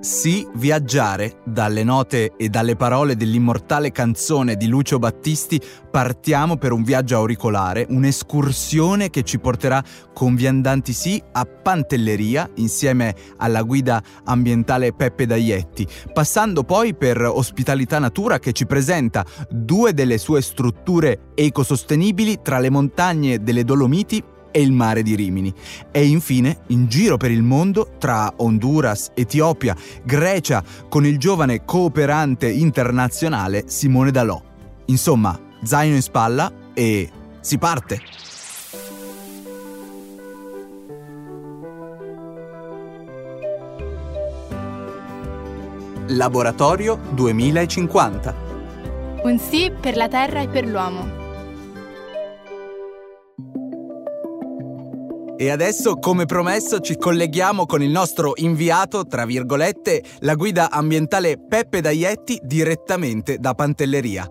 Sì, viaggiare, dalle note e dalle parole dell'immortale canzone di Lucio Battisti, partiamo per un viaggio auricolare, un'escursione che ci porterà con viandanti sì a Pantelleria insieme alla guida ambientale Peppe Daietti, passando poi per Ospitalità Natura che ci presenta due delle sue strutture ecosostenibili tra le montagne delle Dolomiti e il mare di Rimini. E infine, in giro per il mondo, tra Honduras, Etiopia, Grecia, con il giovane cooperante internazionale Simone Dalò. Insomma, zaino in spalla e si parte! Laboratorio 2050 Un sì per la Terra e per l'uomo. E adesso, come promesso, ci colleghiamo con il nostro inviato, tra virgolette, la guida ambientale Peppe Daietti, direttamente da Pantelleria.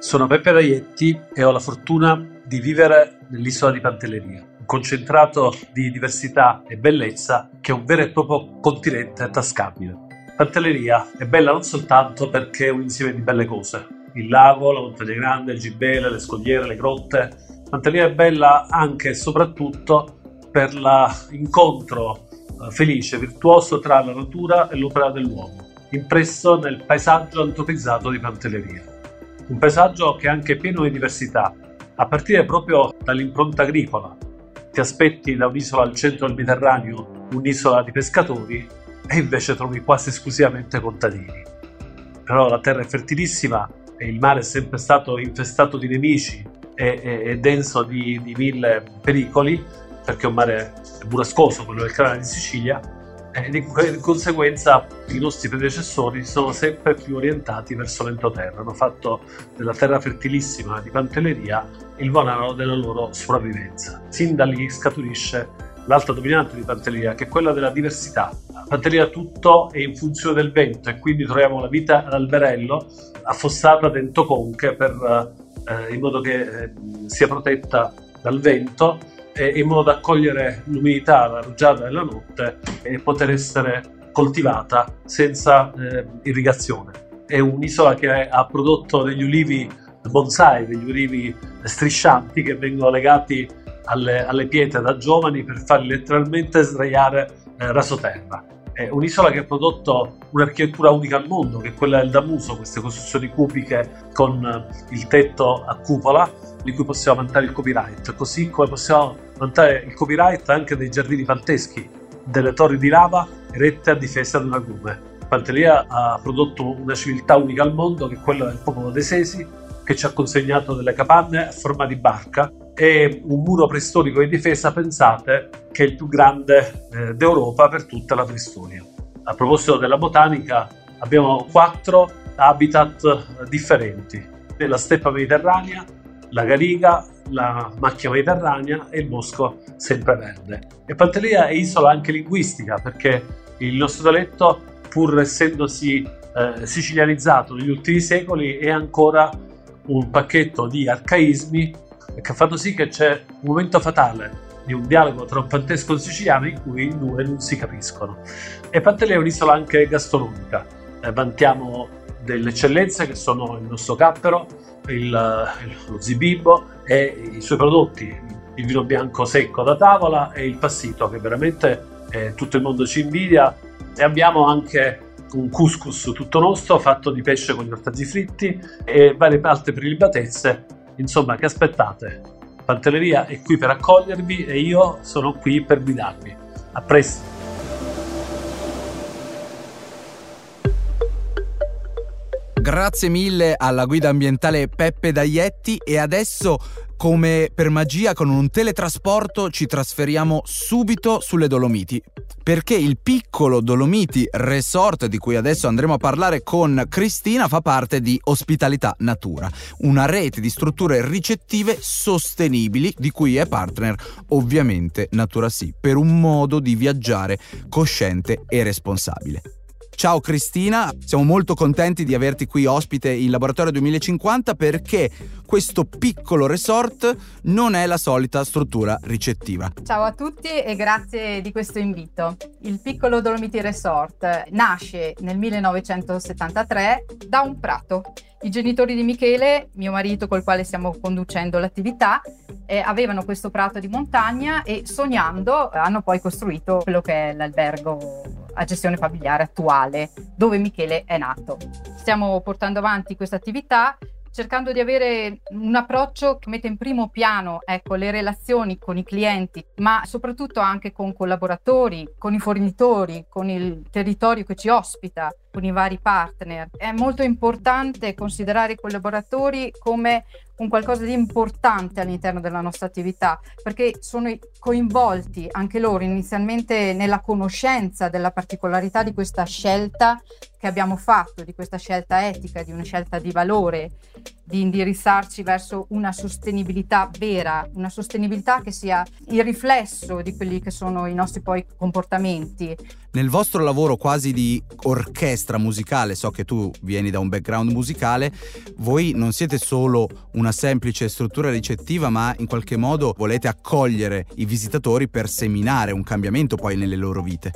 Sono Peppe Daietti e ho la fortuna di vivere nell'isola di Pantelleria, un concentrato di diversità e bellezza che è un vero e proprio continente tascabile. Pantelleria è bella non soltanto perché è un insieme di belle cose, il lago, la montagna grande, il gibele, le scogliere, le grotte, Pantelleria è bella anche e soprattutto per l'incontro eh, felice, virtuoso tra la natura e l'opera dell'uomo, impresso nel paesaggio antropizzato di Pantelleria. Un paesaggio che è anche pieno di diversità, a partire proprio dall'impronta agricola. Ti aspetti da un'isola al centro del Mediterraneo un'isola di pescatori e invece trovi quasi esclusivamente contadini. Però la terra è fertilissima e il mare è sempre stato infestato di nemici è, è, è denso di, di, mille pericoli, perché è un mare burrascoso, quello del canale di Sicilia, e di, di conseguenza i nostri predecessori sono sempre più orientati verso l'entroterra, hanno fatto della terra fertilissima di Pantelleria il volano della loro sopravvivenza. Sin da lì scaturisce l'altra dominante di Pantelleria, che è quella della diversità. Pantelleria tutto è in funzione del vento e quindi troviamo la vita all'alberello affossata dentro conche per eh, in modo che eh, sia protetta dal vento e in modo da accogliere l'umidità, la rugiada della notte e poter essere coltivata senza eh, irrigazione. È un'isola che ha prodotto degli ulivi bonsai, degli ulivi striscianti che vengono legati alle, alle pietre da giovani per farli letteralmente sdraiare eh, rasoterra. È un'isola che ha prodotto un'architettura unica al mondo, che è quella del Damuso, queste costruzioni cubiche con eh, il tetto a cupola, di cui possiamo vantare il copyright, così come possiamo vantare il copyright anche dei giardini fanteschi, delle torri di lava erette a difesa di un agrume. Pantelia ha prodotto una civiltà unica al mondo, che è quella del popolo dei Sesi, che ci ha consegnato delle capanne a forma di barca e un muro preistorico di difesa, pensate, che è il più grande eh, d'Europa per tutta la preistoria. A proposito della botanica, abbiamo quattro habitat eh, differenti. La steppa mediterranea, la gariga, la macchia mediterranea e il bosco sempreverde. E Pantelea è isola anche linguistica perché il nostro dialetto, pur essendosi eh, sicilianizzato negli ultimi secoli, è ancora un pacchetto di arcaismi che ha fatto sì che c'è un momento fatale di un dialogo tra un pantesco e un siciliano in cui i due non si capiscono. E Pantelea è un'isola anche gastronomica. Eh, vantiamo delle eccellenze che sono il nostro cappero, il, lo zibibbo e i suoi prodotti, il vino bianco secco da tavola e il passito che veramente eh, tutto il mondo ci invidia. E abbiamo anche un couscous tutto nostro fatto di pesce con gli ortaggi fritti e varie altre prelibatezze Insomma, che aspettate? Pantelleria è qui per accogliervi e io sono qui per guidarvi. A presto! Grazie mille alla guida ambientale Peppe Daietti e adesso come per magia con un teletrasporto ci trasferiamo subito sulle Dolomiti perché il piccolo Dolomiti Resort di cui adesso andremo a parlare con Cristina fa parte di Ospitalità Natura, una rete di strutture ricettive sostenibili di cui è partner ovviamente Natura Sì, per un modo di viaggiare cosciente e responsabile. Ciao Cristina, siamo molto contenti di averti qui ospite in Laboratorio 2050 perché questo piccolo resort non è la solita struttura ricettiva. Ciao a tutti e grazie di questo invito. Il piccolo Dolomiti Resort nasce nel 1973 da un prato. I genitori di Michele, mio marito col quale stiamo conducendo l'attività, eh, avevano questo prato di montagna e sognando hanno poi costruito quello che è l'albergo a gestione familiare attuale, dove Michele è nato. Stiamo portando avanti questa attività cercando di avere un approccio che mette in primo piano ecco, le relazioni con i clienti, ma soprattutto anche con collaboratori, con i fornitori, con il territorio che ci ospita, con i vari partner. È molto importante considerare i collaboratori come un qualcosa di importante all'interno della nostra attività, perché sono coinvolti anche loro inizialmente nella conoscenza della particolarità di questa scelta che abbiamo fatto, di questa scelta etica, di una scelta di valore, di indirizzarci verso una sostenibilità vera, una sostenibilità che sia il riflesso di quelli che sono i nostri poi comportamenti. Nel vostro lavoro quasi di orchestra musicale, so che tu vieni da un background musicale, voi non siete solo una semplice struttura ricettiva, ma in qualche modo volete accogliere i visitatori per seminare un cambiamento poi nelle loro vite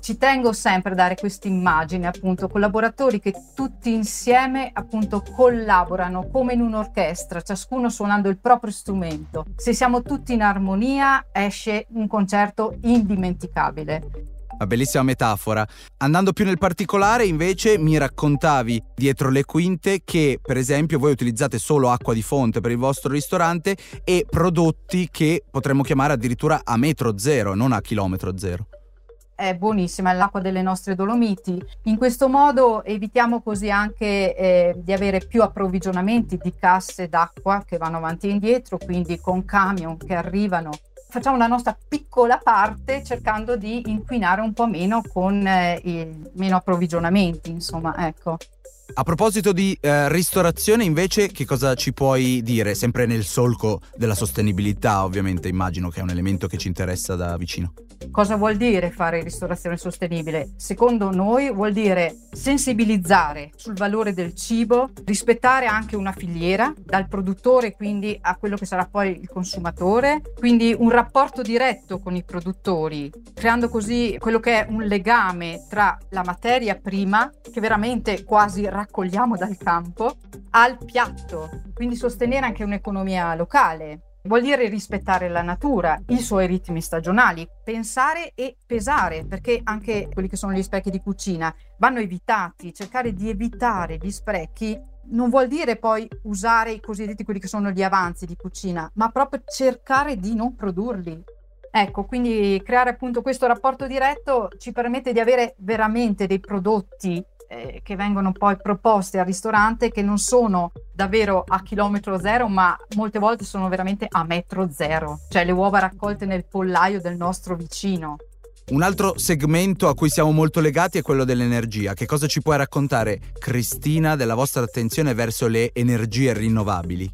ci tengo sempre a dare questa immagine, appunto, collaboratori che tutti insieme appunto collaborano come in un'orchestra, ciascuno suonando il proprio strumento. Se siamo tutti in armonia esce un concerto indimenticabile. Una bellissima metafora. Andando più nel particolare, invece, mi raccontavi dietro le quinte che, per esempio, voi utilizzate solo acqua di fonte per il vostro ristorante e prodotti che potremmo chiamare addirittura a metro zero, non a chilometro zero è buonissima, è l'acqua delle nostre Dolomiti. In questo modo evitiamo così anche eh, di avere più approvvigionamenti di casse d'acqua che vanno avanti e indietro, quindi con camion che arrivano. Facciamo la nostra piccola parte cercando di inquinare un po' meno con eh, meno approvvigionamenti, insomma, ecco. A proposito di eh, ristorazione, invece, che cosa ci puoi dire? Sempre nel solco della sostenibilità, ovviamente, immagino che è un elemento che ci interessa da vicino. Cosa vuol dire fare ristorazione sostenibile? Secondo noi vuol dire sensibilizzare sul valore del cibo, rispettare anche una filiera, dal produttore quindi a quello che sarà poi il consumatore, quindi un rapporto diretto con i produttori, creando così quello che è un legame tra la materia prima, che veramente quasi raccogliamo dal campo, al piatto, quindi sostenere anche un'economia locale. Vuol dire rispettare la natura, i suoi ritmi stagionali, pensare e pesare, perché anche quelli che sono gli sprechi di cucina vanno evitati, cercare di evitare gli sprechi non vuol dire poi usare i cosiddetti quelli che sono gli avanzi di cucina, ma proprio cercare di non produrli. Ecco, quindi creare appunto questo rapporto diretto ci permette di avere veramente dei prodotti eh, che vengono poi proposte al ristorante che non sono davvero a chilometro zero, ma molte volte sono veramente a metro zero, cioè le uova raccolte nel pollaio del nostro vicino. Un altro segmento a cui siamo molto legati è quello dell'energia. Che cosa ci puoi raccontare, Cristina, della vostra attenzione verso le energie rinnovabili?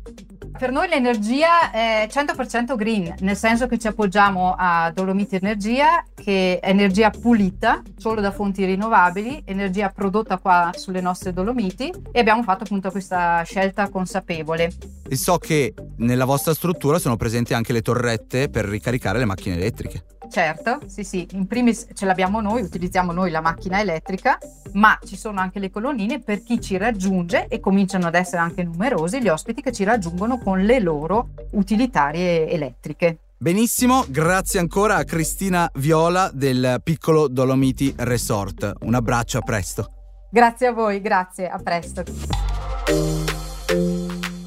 Per noi l'energia è 100% green, nel senso che ci appoggiamo a Dolomiti Energia, che è energia pulita, solo da fonti rinnovabili, energia prodotta qua sulle nostre Dolomiti e abbiamo fatto appunto questa scelta consapevole. E so che nella vostra struttura sono presenti anche le torrette per ricaricare le macchine elettriche. Certo, sì, sì, in primis ce l'abbiamo noi, utilizziamo noi la macchina elettrica, ma ci sono anche le colonnine per chi ci raggiunge e cominciano ad essere anche numerosi gli ospiti che ci raggiungono con le loro utilitarie elettriche. Benissimo, grazie ancora a Cristina Viola del piccolo Dolomiti Resort. Un abbraccio, a presto. Grazie a voi, grazie, a presto.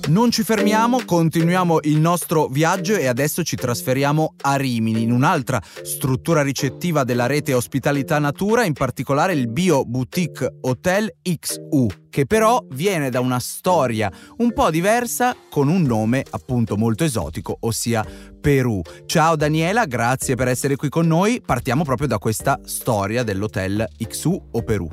Non ci fermiamo, continuiamo il nostro viaggio e adesso ci trasferiamo a Rimini, in un'altra struttura ricettiva della rete Ospitalità Natura, in particolare il Bio Boutique Hotel XU, che però viene da una storia un po' diversa con un nome appunto molto esotico, ossia Perù. Ciao Daniela, grazie per essere qui con noi. Partiamo proprio da questa storia dell'hotel XU o Perù.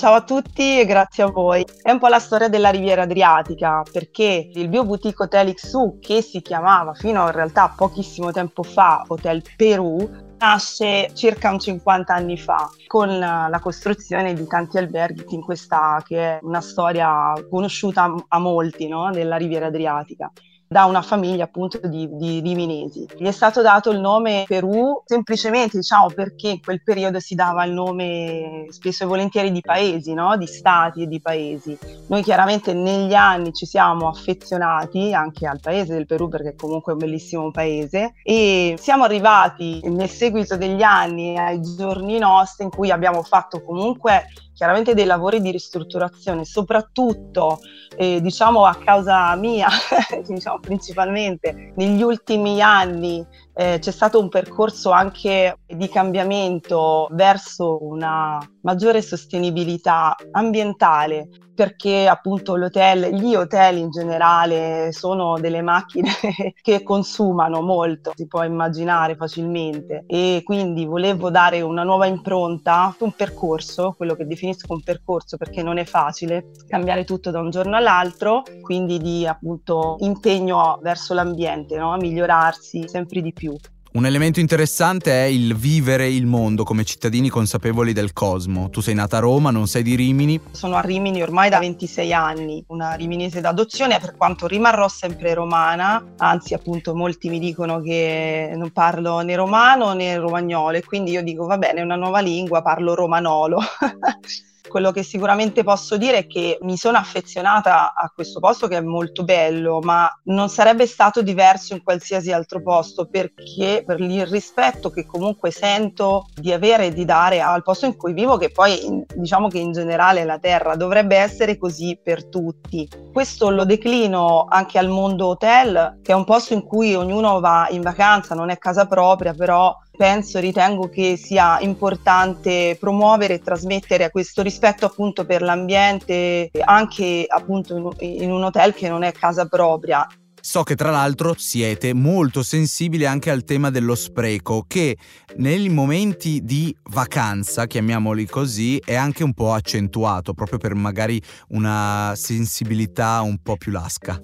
Ciao a tutti e grazie a voi. È un po' la storia della Riviera Adriatica perché il Bio Boutique Hotel XU, che si chiamava fino in realtà pochissimo tempo fa Hotel Perù, nasce circa un 50 anni fa con la costruzione di tanti alberghi in questa che è una storia conosciuta a molti no? della Riviera Adriatica da una famiglia appunto di, di riminesi. Gli è stato dato il nome Perù semplicemente diciamo perché in quel periodo si dava il nome spesso e volentieri di paesi, no? di stati e di paesi. Noi chiaramente negli anni ci siamo affezionati anche al paese del Perù perché comunque è un bellissimo paese e siamo arrivati nel seguito degli anni ai giorni nostri in cui abbiamo fatto comunque chiaramente dei lavori di ristrutturazione, soprattutto eh, diciamo a causa mia, diciamo principalmente negli ultimi anni eh, c'è stato un percorso anche di cambiamento verso una maggiore sostenibilità ambientale perché appunto l'hotel, gli hotel in generale sono delle macchine che consumano molto, si può immaginare facilmente e quindi volevo dare una nuova impronta, un percorso, quello che definisco un percorso perché non è facile cambiare tutto da un giorno all'altro, quindi di appunto impegno verso l'ambiente, no? a migliorarsi sempre di più. Un elemento interessante è il vivere il mondo come cittadini consapevoli del cosmo. Tu sei nata a Roma, non sei di Rimini. Sono a Rimini ormai da 26 anni, una riminese d'adozione, per quanto rimarrò sempre romana, anzi appunto molti mi dicono che non parlo né romano né romagnolo e quindi io dico va bene, è una nuova lingua, parlo romanolo. Quello che sicuramente posso dire è che mi sono affezionata a questo posto che è molto bello, ma non sarebbe stato diverso in qualsiasi altro posto perché per il rispetto che comunque sento di avere e di dare al posto in cui vivo, che poi diciamo che in generale la terra dovrebbe essere così per tutti. Questo lo declino anche al mondo hotel, che è un posto in cui ognuno va in vacanza, non è casa propria, però penso ritengo che sia importante promuovere e trasmettere questo rispetto appunto per l'ambiente anche appunto in un hotel che non è casa propria. So che tra l'altro siete molto sensibili anche al tema dello spreco, che nei momenti di vacanza, chiamiamoli così, è anche un po' accentuato, proprio per magari una sensibilità un po' più lasca.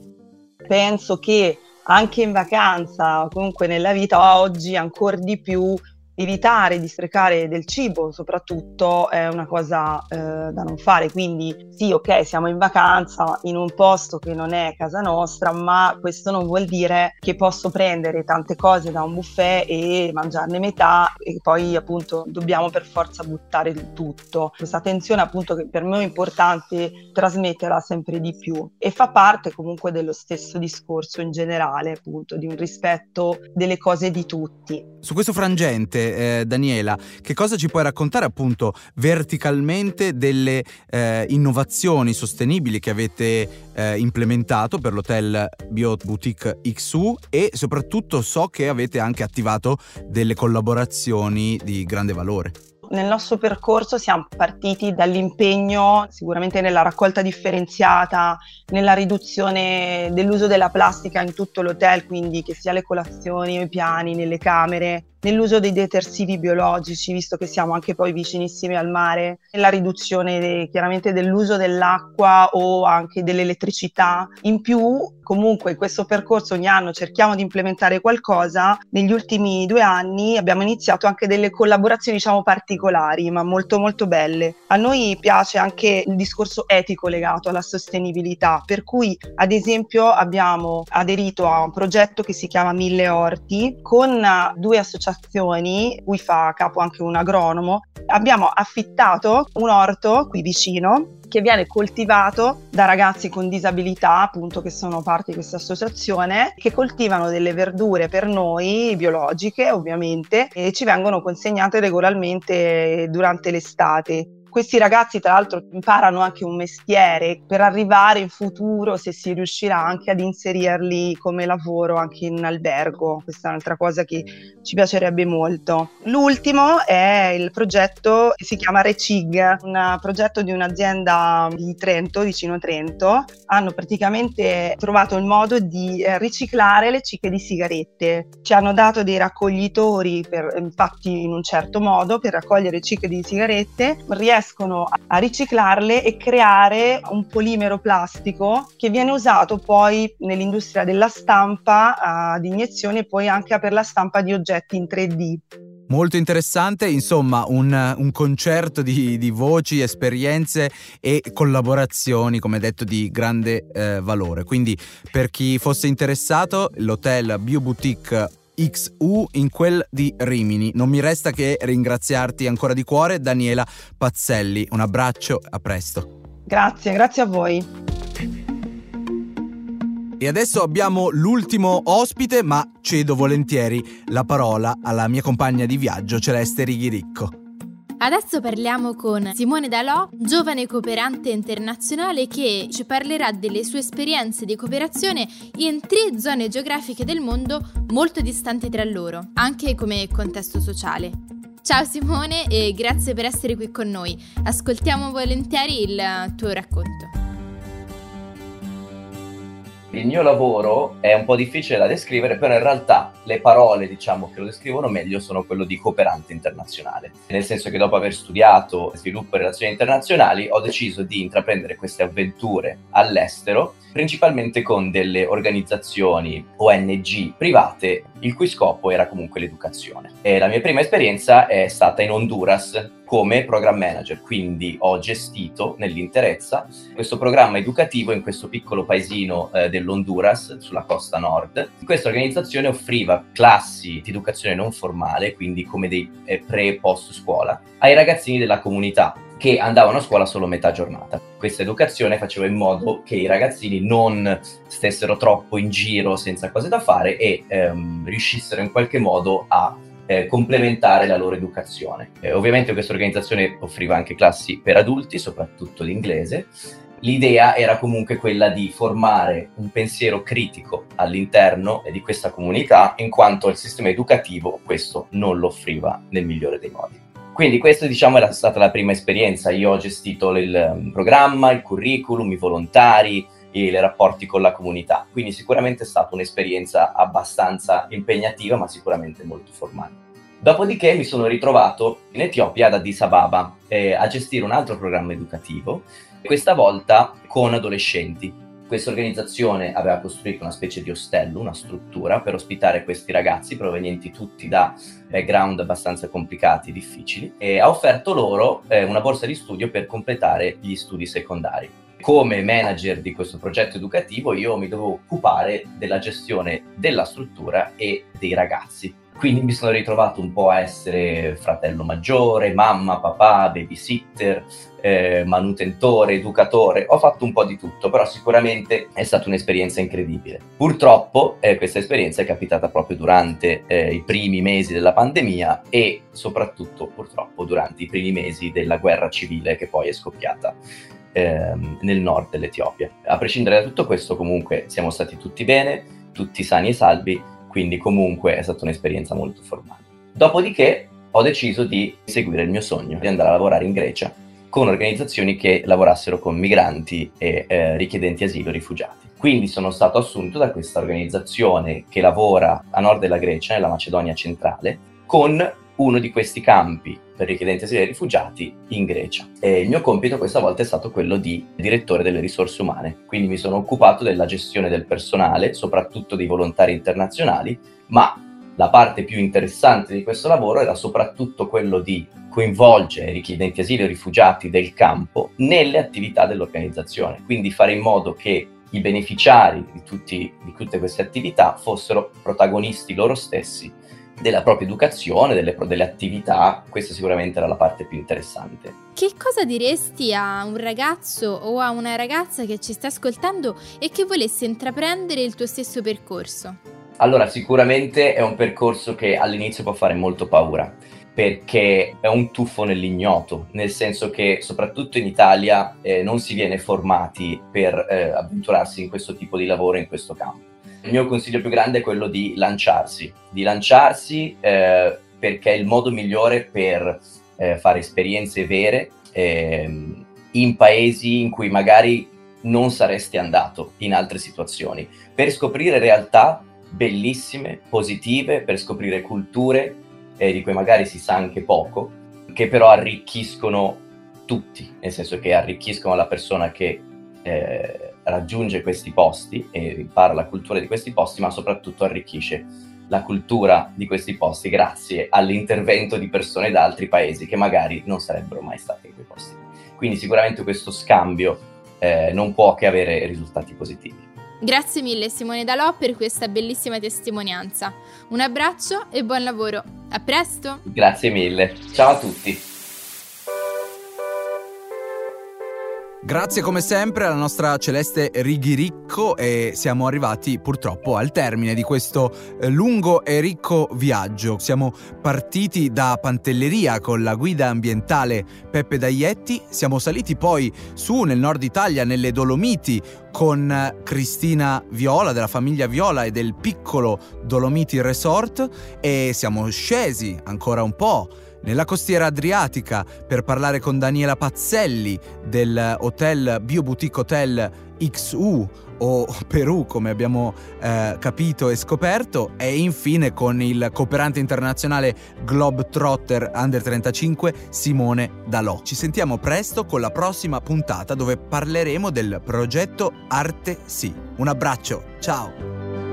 Penso che anche in vacanza o comunque nella vita oggi ancora di più evitare di sprecare del cibo soprattutto è una cosa eh, da non fare. Quindi sì ok siamo in vacanza in un posto che non è casa nostra ma questo non vuol dire che posso prendere tante cose da un buffet e mangiarne metà e poi appunto dobbiamo per forza buttare il tutto. Questa attenzione appunto che per me è importante trasmetterla sempre di più. E fa parte comunque dello stesso discorso in generale appunto di un rispetto delle cose di tutti. Su questo frangente eh, Daniela, che cosa ci puoi raccontare appunto verticalmente delle eh, innovazioni sostenibili che avete eh, implementato per l'hotel Bio Boutique XU e soprattutto so che avete anche attivato delle collaborazioni di grande valore. Nel nostro percorso siamo partiti dall'impegno sicuramente nella raccolta differenziata, nella riduzione dell'uso della plastica in tutto l'hotel, quindi che sia le colazioni, i piani, nelle camere, nell'uso dei detersivi biologici, visto che siamo anche poi vicinissimi al mare, nella riduzione de, chiaramente dell'uso dell'acqua o anche dell'elettricità. In più, comunque, in questo percorso ogni anno cerchiamo di implementare qualcosa. Negli ultimi due anni abbiamo iniziato anche delle collaborazioni, diciamo, particolari, ma molto molto belle. A noi piace anche il discorso etico legato alla sostenibilità, per cui, ad esempio, abbiamo aderito a un progetto che si chiama Mille Orti con due associazioni associazioni, cui fa capo anche un agronomo, abbiamo affittato un orto qui vicino che viene coltivato da ragazzi con disabilità, appunto che sono parte di questa associazione, che coltivano delle verdure per noi, biologiche ovviamente, e ci vengono consegnate regolarmente durante l'estate. Questi ragazzi tra l'altro imparano anche un mestiere per arrivare in futuro, se si riuscirà anche ad inserirli come lavoro anche in albergo. Questa è un'altra cosa che ci piacerebbe molto. L'ultimo è il progetto che si chiama Recig, un progetto di un'azienda di Trento, vicino Trento. Hanno praticamente trovato il modo di eh, riciclare le cicche di sigarette. Ci hanno dato dei raccoglitori per, fatti in un certo modo per raccogliere cicche di sigarette. Riescono riescono a riciclarle e creare un polimero plastico che viene usato poi nell'industria della stampa di iniezione e poi anche per la stampa di oggetti in 3D. Molto interessante, insomma, un, un concerto di, di, voci, esperienze e collaborazioni, come detto, di grande eh, valore. Quindi, per chi fosse interessato, l'hotel Bio Boutique XU in quel di Rimini. Non mi resta che ringraziarti ancora di cuore, Daniela Pazzelli. Un abbraccio, a presto. Grazie, grazie a voi. E adesso abbiamo l'ultimo ospite, ma cedo volentieri la parola alla mia compagna di viaggio Celeste Righiricco. Adesso parliamo con Simone Dalò, giovane cooperante internazionale che ci parlerà delle sue esperienze di cooperazione in tre zone geografiche del mondo molto distanti tra loro, anche come contesto sociale. Ciao Simone e grazie per essere qui con noi. Ascoltiamo volentieri il tuo racconto. Il mio lavoro è un po' difficile da descrivere, però in realtà le parole, diciamo, che lo descrivono meglio sono quello di cooperante internazionale. Nel senso che dopo aver studiato sviluppo e relazioni internazionali ho deciso di intraprendere queste avventure all'estero, principalmente con delle organizzazioni ONG private, il cui scopo era comunque l'educazione. E la mia prima esperienza è stata in Honduras, come program manager, quindi ho gestito nell'interezza questo programma educativo in questo piccolo paesino eh, dell'Honduras sulla costa nord. Questa organizzazione offriva classi di educazione non formale, quindi come dei eh, pre e post scuola, ai ragazzini della comunità che andavano a scuola solo metà giornata. Questa educazione faceva in modo che i ragazzini non stessero troppo in giro senza cose da fare e ehm, riuscissero in qualche modo a eh, complementare la loro educazione. Eh, ovviamente questa organizzazione offriva anche classi per adulti, soprattutto l'inglese. L'idea era comunque quella di formare un pensiero critico all'interno di questa comunità, in quanto il sistema educativo questo non lo offriva nel migliore dei modi. Quindi questa diciamo era stata la prima esperienza, io ho gestito il mm, programma, il curriculum, i volontari, i rapporti con la comunità, quindi sicuramente è stata un'esperienza abbastanza impegnativa ma sicuramente molto formale. Dopodiché mi sono ritrovato in Etiopia ad Addis Ababa eh, a gestire un altro programma educativo, questa volta con adolescenti questa organizzazione aveva costruito una specie di ostello, una struttura per ospitare questi ragazzi provenienti tutti da background abbastanza complicati e difficili e ha offerto loro eh, una borsa di studio per completare gli studi secondari. Come manager di questo progetto educativo io mi dovevo occupare della gestione della struttura e dei ragazzi quindi mi sono ritrovato un po' a essere fratello maggiore, mamma, papà, babysitter, eh, manutentore, educatore. Ho fatto un po' di tutto, però sicuramente è stata un'esperienza incredibile. Purtroppo eh, questa esperienza è capitata proprio durante eh, i primi mesi della pandemia e soprattutto purtroppo durante i primi mesi della guerra civile che poi è scoppiata ehm, nel nord dell'Etiopia. A prescindere da tutto questo, comunque siamo stati tutti bene, tutti sani e salvi quindi comunque è stata un'esperienza molto formale. Dopodiché ho deciso di seguire il mio sogno, di andare a lavorare in Grecia con organizzazioni che lavorassero con migranti e eh, richiedenti asilo rifugiati. Quindi sono stato assunto da questa organizzazione che lavora a nord della Grecia, nella Macedonia centrale, con uno di questi campi per richiedenti asilo e rifugiati in Grecia. E il mio compito questa volta è stato quello di direttore delle risorse umane, quindi mi sono occupato della gestione del personale, soprattutto dei volontari internazionali, ma la parte più interessante di questo lavoro era soprattutto quello di coinvolgere i richiedenti asilo e rifugiati del campo nelle attività dell'organizzazione, quindi fare in modo che i beneficiari di, tutti, di tutte queste attività fossero protagonisti loro stessi della propria educazione, delle, delle, attività, questa sicuramente era la parte più interessante. Che cosa diresti a un ragazzo o a una ragazza che ci sta ascoltando e che volesse intraprendere il tuo stesso percorso? Allora, sicuramente è un percorso che all'inizio può fare molto paura, perché è un tuffo nell'ignoto, nel senso che soprattutto in Italia eh, non si viene formati per eh, avventurarsi in questo tipo di lavoro, in questo campo il mio consiglio più grande è quello di lanciarsi, di lanciarsi eh, perché è il modo migliore per eh, fare esperienze vere eh, in paesi in cui magari non saresti andato in altre situazioni, per scoprire realtà bellissime, positive, per scoprire culture eh, di cui magari si sa anche poco, che però arricchiscono tutti, nel senso che arricchiscono la persona che eh, raggiunge questi posti e impara la cultura di questi posti, ma soprattutto arricchisce la cultura di questi posti grazie all'intervento di persone da altri paesi che magari non sarebbero mai state in quei posti. Quindi sicuramente questo scambio eh, non può che avere risultati positivi. Grazie mille Simone Dalò per questa bellissima testimonianza. Un abbraccio e buon lavoro. A presto! Grazie mille. Ciao a tutti. Grazie come sempre alla nostra Celeste Righiricco e siamo arrivati purtroppo al termine di questo eh, lungo e ricco viaggio. Siamo partiti da Pantelleria con la guida ambientale Peppe Daietti, siamo saliti poi su nel nord Italia, nelle Dolomiti, con Cristina Viola della famiglia Viola e del piccolo Dolomiti Resort e siamo scesi ancora un po' nella costiera adriatica per parlare con Daniela Pazzelli del hotel Bio Boutique Hotel XU o Perù come abbiamo eh, capito e scoperto e infine con il cooperante internazionale Globetrotter Under 35 Simone Dalò. Ci sentiamo presto con la prossima puntata dove parleremo del progetto Arte Sì. Un abbraccio, ciao!